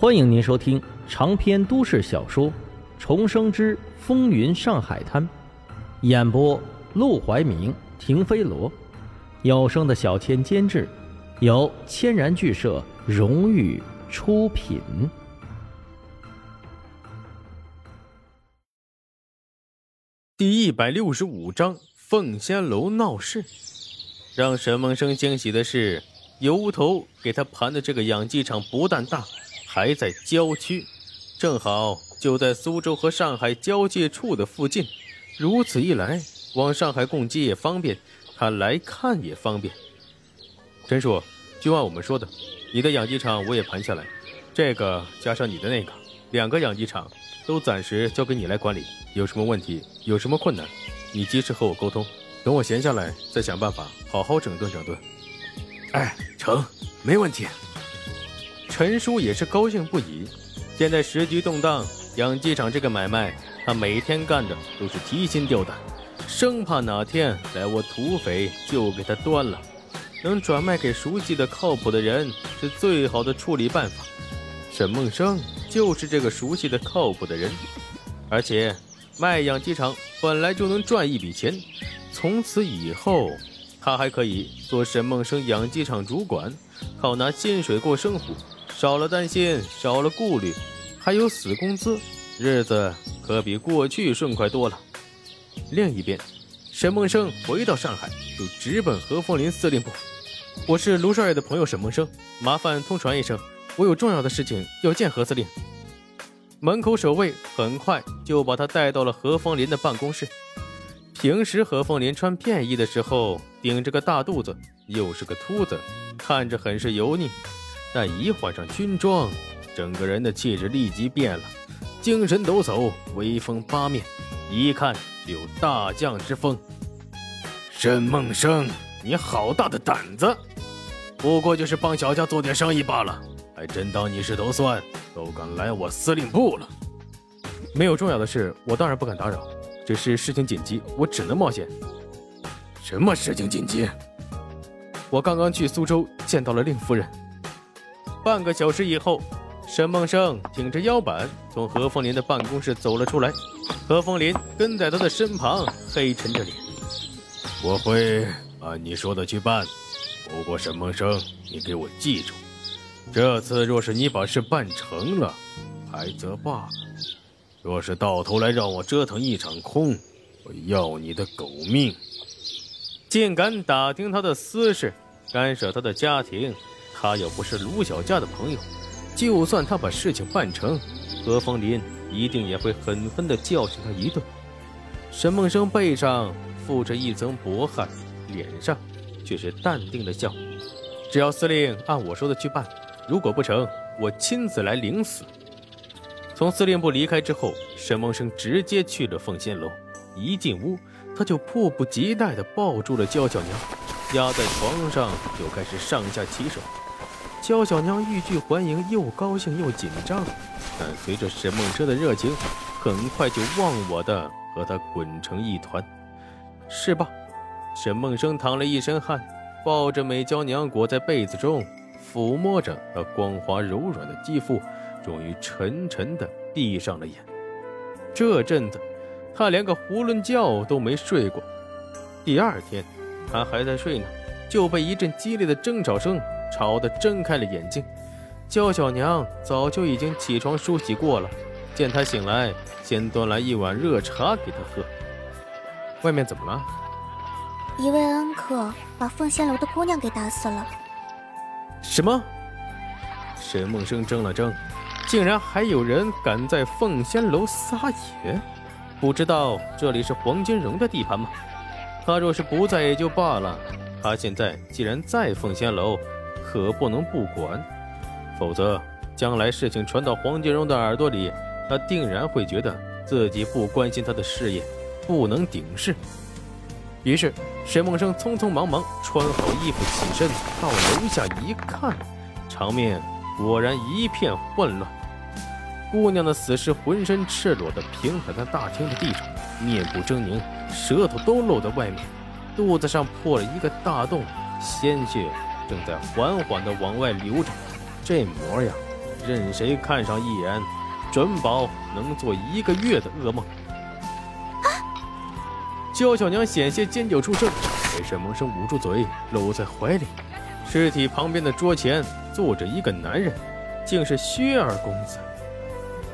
欢迎您收听长篇都市小说《重生之风云上海滩》，演播：陆怀明、停飞罗，有声的小千监制，由千然剧社荣誉出品。第一百六十五章凤仙楼闹事。让沈梦生惊喜的是，油头给他盘的这个养鸡场不但大。还在郊区，正好就在苏州和上海交界处的附近。如此一来，往上海供鸡也方便，他来看也方便。陈叔，就按我们说的，你的养鸡场我也盘下来，这个加上你的那个，两个养鸡场都暂时交给你来管理。有什么问题，有什么困难，你及时和我沟通。等我闲下来，再想办法好好整顿整顿。哎，成，没问题。陈叔也是高兴不已。现在时局动荡，养鸡场这个买卖，他每天干的都是提心吊胆，生怕哪天来窝土匪就给他端了。能转卖给熟悉的、靠谱的人，是最好的处理办法。沈梦生就是这个熟悉的、靠谱的人，而且卖养鸡场本来就能赚一笔钱，从此以后他还可以做沈梦生养鸡场主管，靠拿薪水过生活。少了担心，少了顾虑，还有死工资，日子可比过去顺快多了。另一边，沈梦生回到上海，就直奔何凤林司令部。我是卢少爷的朋友沈梦生，麻烦通传一声，我有重要的事情要见何司令。门口守卫很快就把他带到了何凤林的办公室。平时何凤林穿便衣的时候，顶着个大肚子，又是个秃子，看着很是油腻。但一换上军装，整个人的气质立即变了，精神抖擞，威风八面，一看就有大将之风。沈梦生，你好大的胆子！不过就是帮小家做点生意罢了，还真当你是头蒜，都敢来我司令部了？没有重要的事，我当然不敢打扰。只是事情紧急，我只能冒险。什么事情紧急？我刚刚去苏州见到了令夫人。半个小时以后，沈梦生挺着腰板从何凤林的办公室走了出来。何凤林跟在他的身旁，黑沉着脸：“我会按你说的去办。不过沈梦生，你给我记住，这次若是你把事办成了，还则罢了；若是到头来让我折腾一场空，我要你的狗命！竟敢打听他的私事，干涉他的家庭！”他要不是卢小佳的朋友，就算他把事情办成，何风林一定也会狠狠地教训他一顿。沈梦生背上附着一层薄汗，脸上却是淡定的笑。只要司令按我说的去办，如果不成，我亲自来领死。从司令部离开之后，沈梦生直接去了凤仙楼。一进屋，他就迫不及待地抱住了娇小娘，压在床上就开始上下其手。娇小娘欲拒还迎，又高兴又紧张，但随着沈梦生的热情，很快就忘我的和他滚成一团。是吧，沈梦生淌了一身汗，抱着美娇娘裹在被子中，抚摸着她光滑柔软的肌肤，终于沉沉的闭上了眼。这阵子，他连个囫囵觉都没睡过。第二天，他还在睡呢，就被一阵激烈的争吵声。吵得睁开了眼睛，焦小娘早就已经起床梳洗过了，见他醒来，先端来一碗热茶给他喝。外面怎么了？一位恩客把凤仙楼的姑娘给打死了。什么？沈梦生怔了怔，竟然还有人敢在凤仙楼撒野？不知道这里是黄金荣的地盘吗？他若是不在也就罢了，他现在既然在凤仙楼。可不能不管，否则将来事情传到黄金荣的耳朵里，他定然会觉得自己不关心他的事业，不能顶事。于是，沈梦生匆匆忙忙穿好衣服起身，到楼下一看，场面果然一片混乱。姑娘的死尸浑身赤裸地平躺在大厅的地上，面部狰狞，舌头都露在外面，肚子上破了一个大洞，鲜血。正在缓缓地往外流着，这模样任谁看上一眼，准保能做一个月的噩梦。娇小娘险些尖叫出声，被沈梦生捂住嘴，搂在怀里。尸体旁边的桌前坐着一个男人，竟是薛二公子。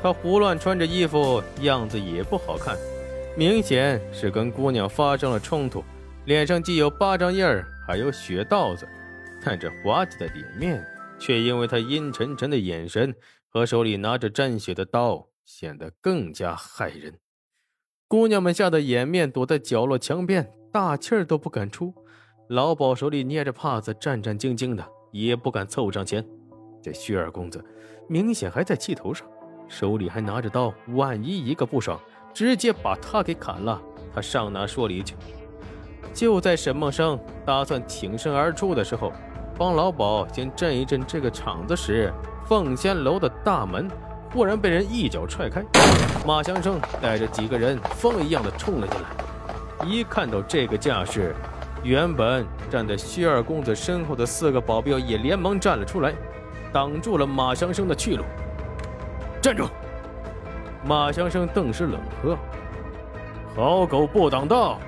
他胡乱穿着衣服，样子也不好看，明显是跟姑娘发生了冲突，脸上既有巴掌印儿，还有血道子。但这滑稽的脸面，却因为他阴沉沉的眼神和手里拿着沾血的刀，显得更加骇人。姑娘们吓得掩面躲在角落墙边，大气儿都不敢出。老鸨手里捏着帕子，战战兢兢的，也不敢凑上前。这薛二公子明显还在气头上，手里还拿着刀，万一一个不爽，直接把他给砍了，他上哪说理去？就在沈梦生打算挺身而出的时候，帮老鸨先镇一镇这个场子时，凤仙楼的大门。忽然被人一脚踹开，马祥生带着几个人疯一样的冲了进来。一看到这个架势，原本站在薛二公子身后的四个保镖也连忙站了出来，挡住了马祥生的去路。站住！马祥生顿时冷喝：“好狗不挡道！”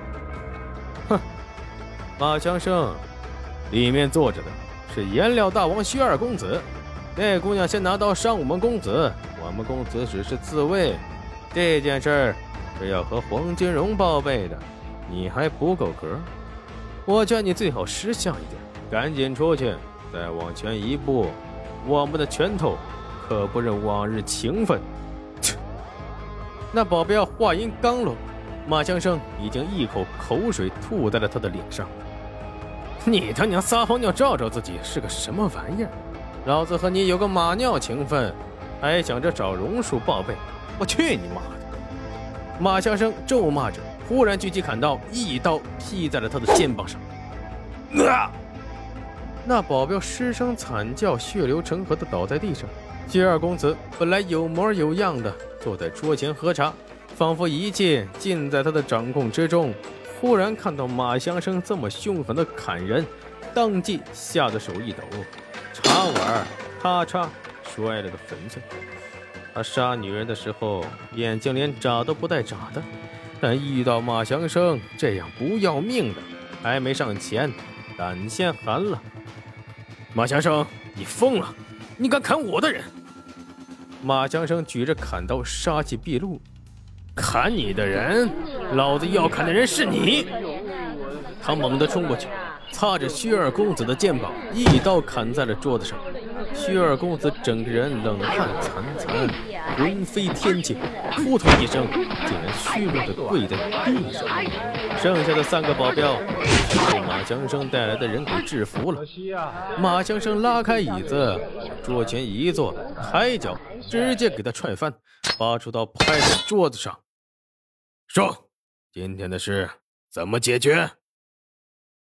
马祥生，里面坐着的是颜料大王薛二公子。那姑娘先拿刀伤我们公子。我们公子只是自卫，这件事儿是要和黄金荣报备的，你还不够格。我劝你最好识相一点，赶紧出去。再往前一步，我们的拳头可不认往日情分。切！那保镖话音刚落，马强生已经一口口水吐在了他的脸上。你他娘撒泡尿照照自己是个什么玩意儿？老子和你有个马尿情分。还想着找榕树报备，我去你妈的！马相生咒骂着，忽然举起砍刀，一刀劈在了他的肩膀上。啊！那保镖失声惨叫，血流成河的倒在地上。薛二公子本来有模有样的坐在桌前喝茶，仿佛一切尽在他的掌控之中。忽然看到马祥生这么凶狠的砍人，当即吓得手一抖，茶碗咔嚓。摔了个粉碎。他杀女人的时候，眼睛连眨都不带眨的，但遇到马祥生这样不要命的，还没上前，胆先寒了。马祥生，你疯了！你敢砍我的人？马祥生举着砍刀，杀气毕露。砍你的人，老子要砍的人是你！他猛地冲过去，擦着薛二公子的肩膀，一刀砍在了桌子上。薛二公子整个人冷汗涔涔，魂飞天际，扑通一声，竟然虚弱的跪在地上。剩下的三个保镖被马强生带来的人给制服了。马强生拉开椅子，桌前一坐，抬脚直接给他踹翻，拔出刀拍在桌子上，上：“今天的事怎么解决？”